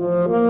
Música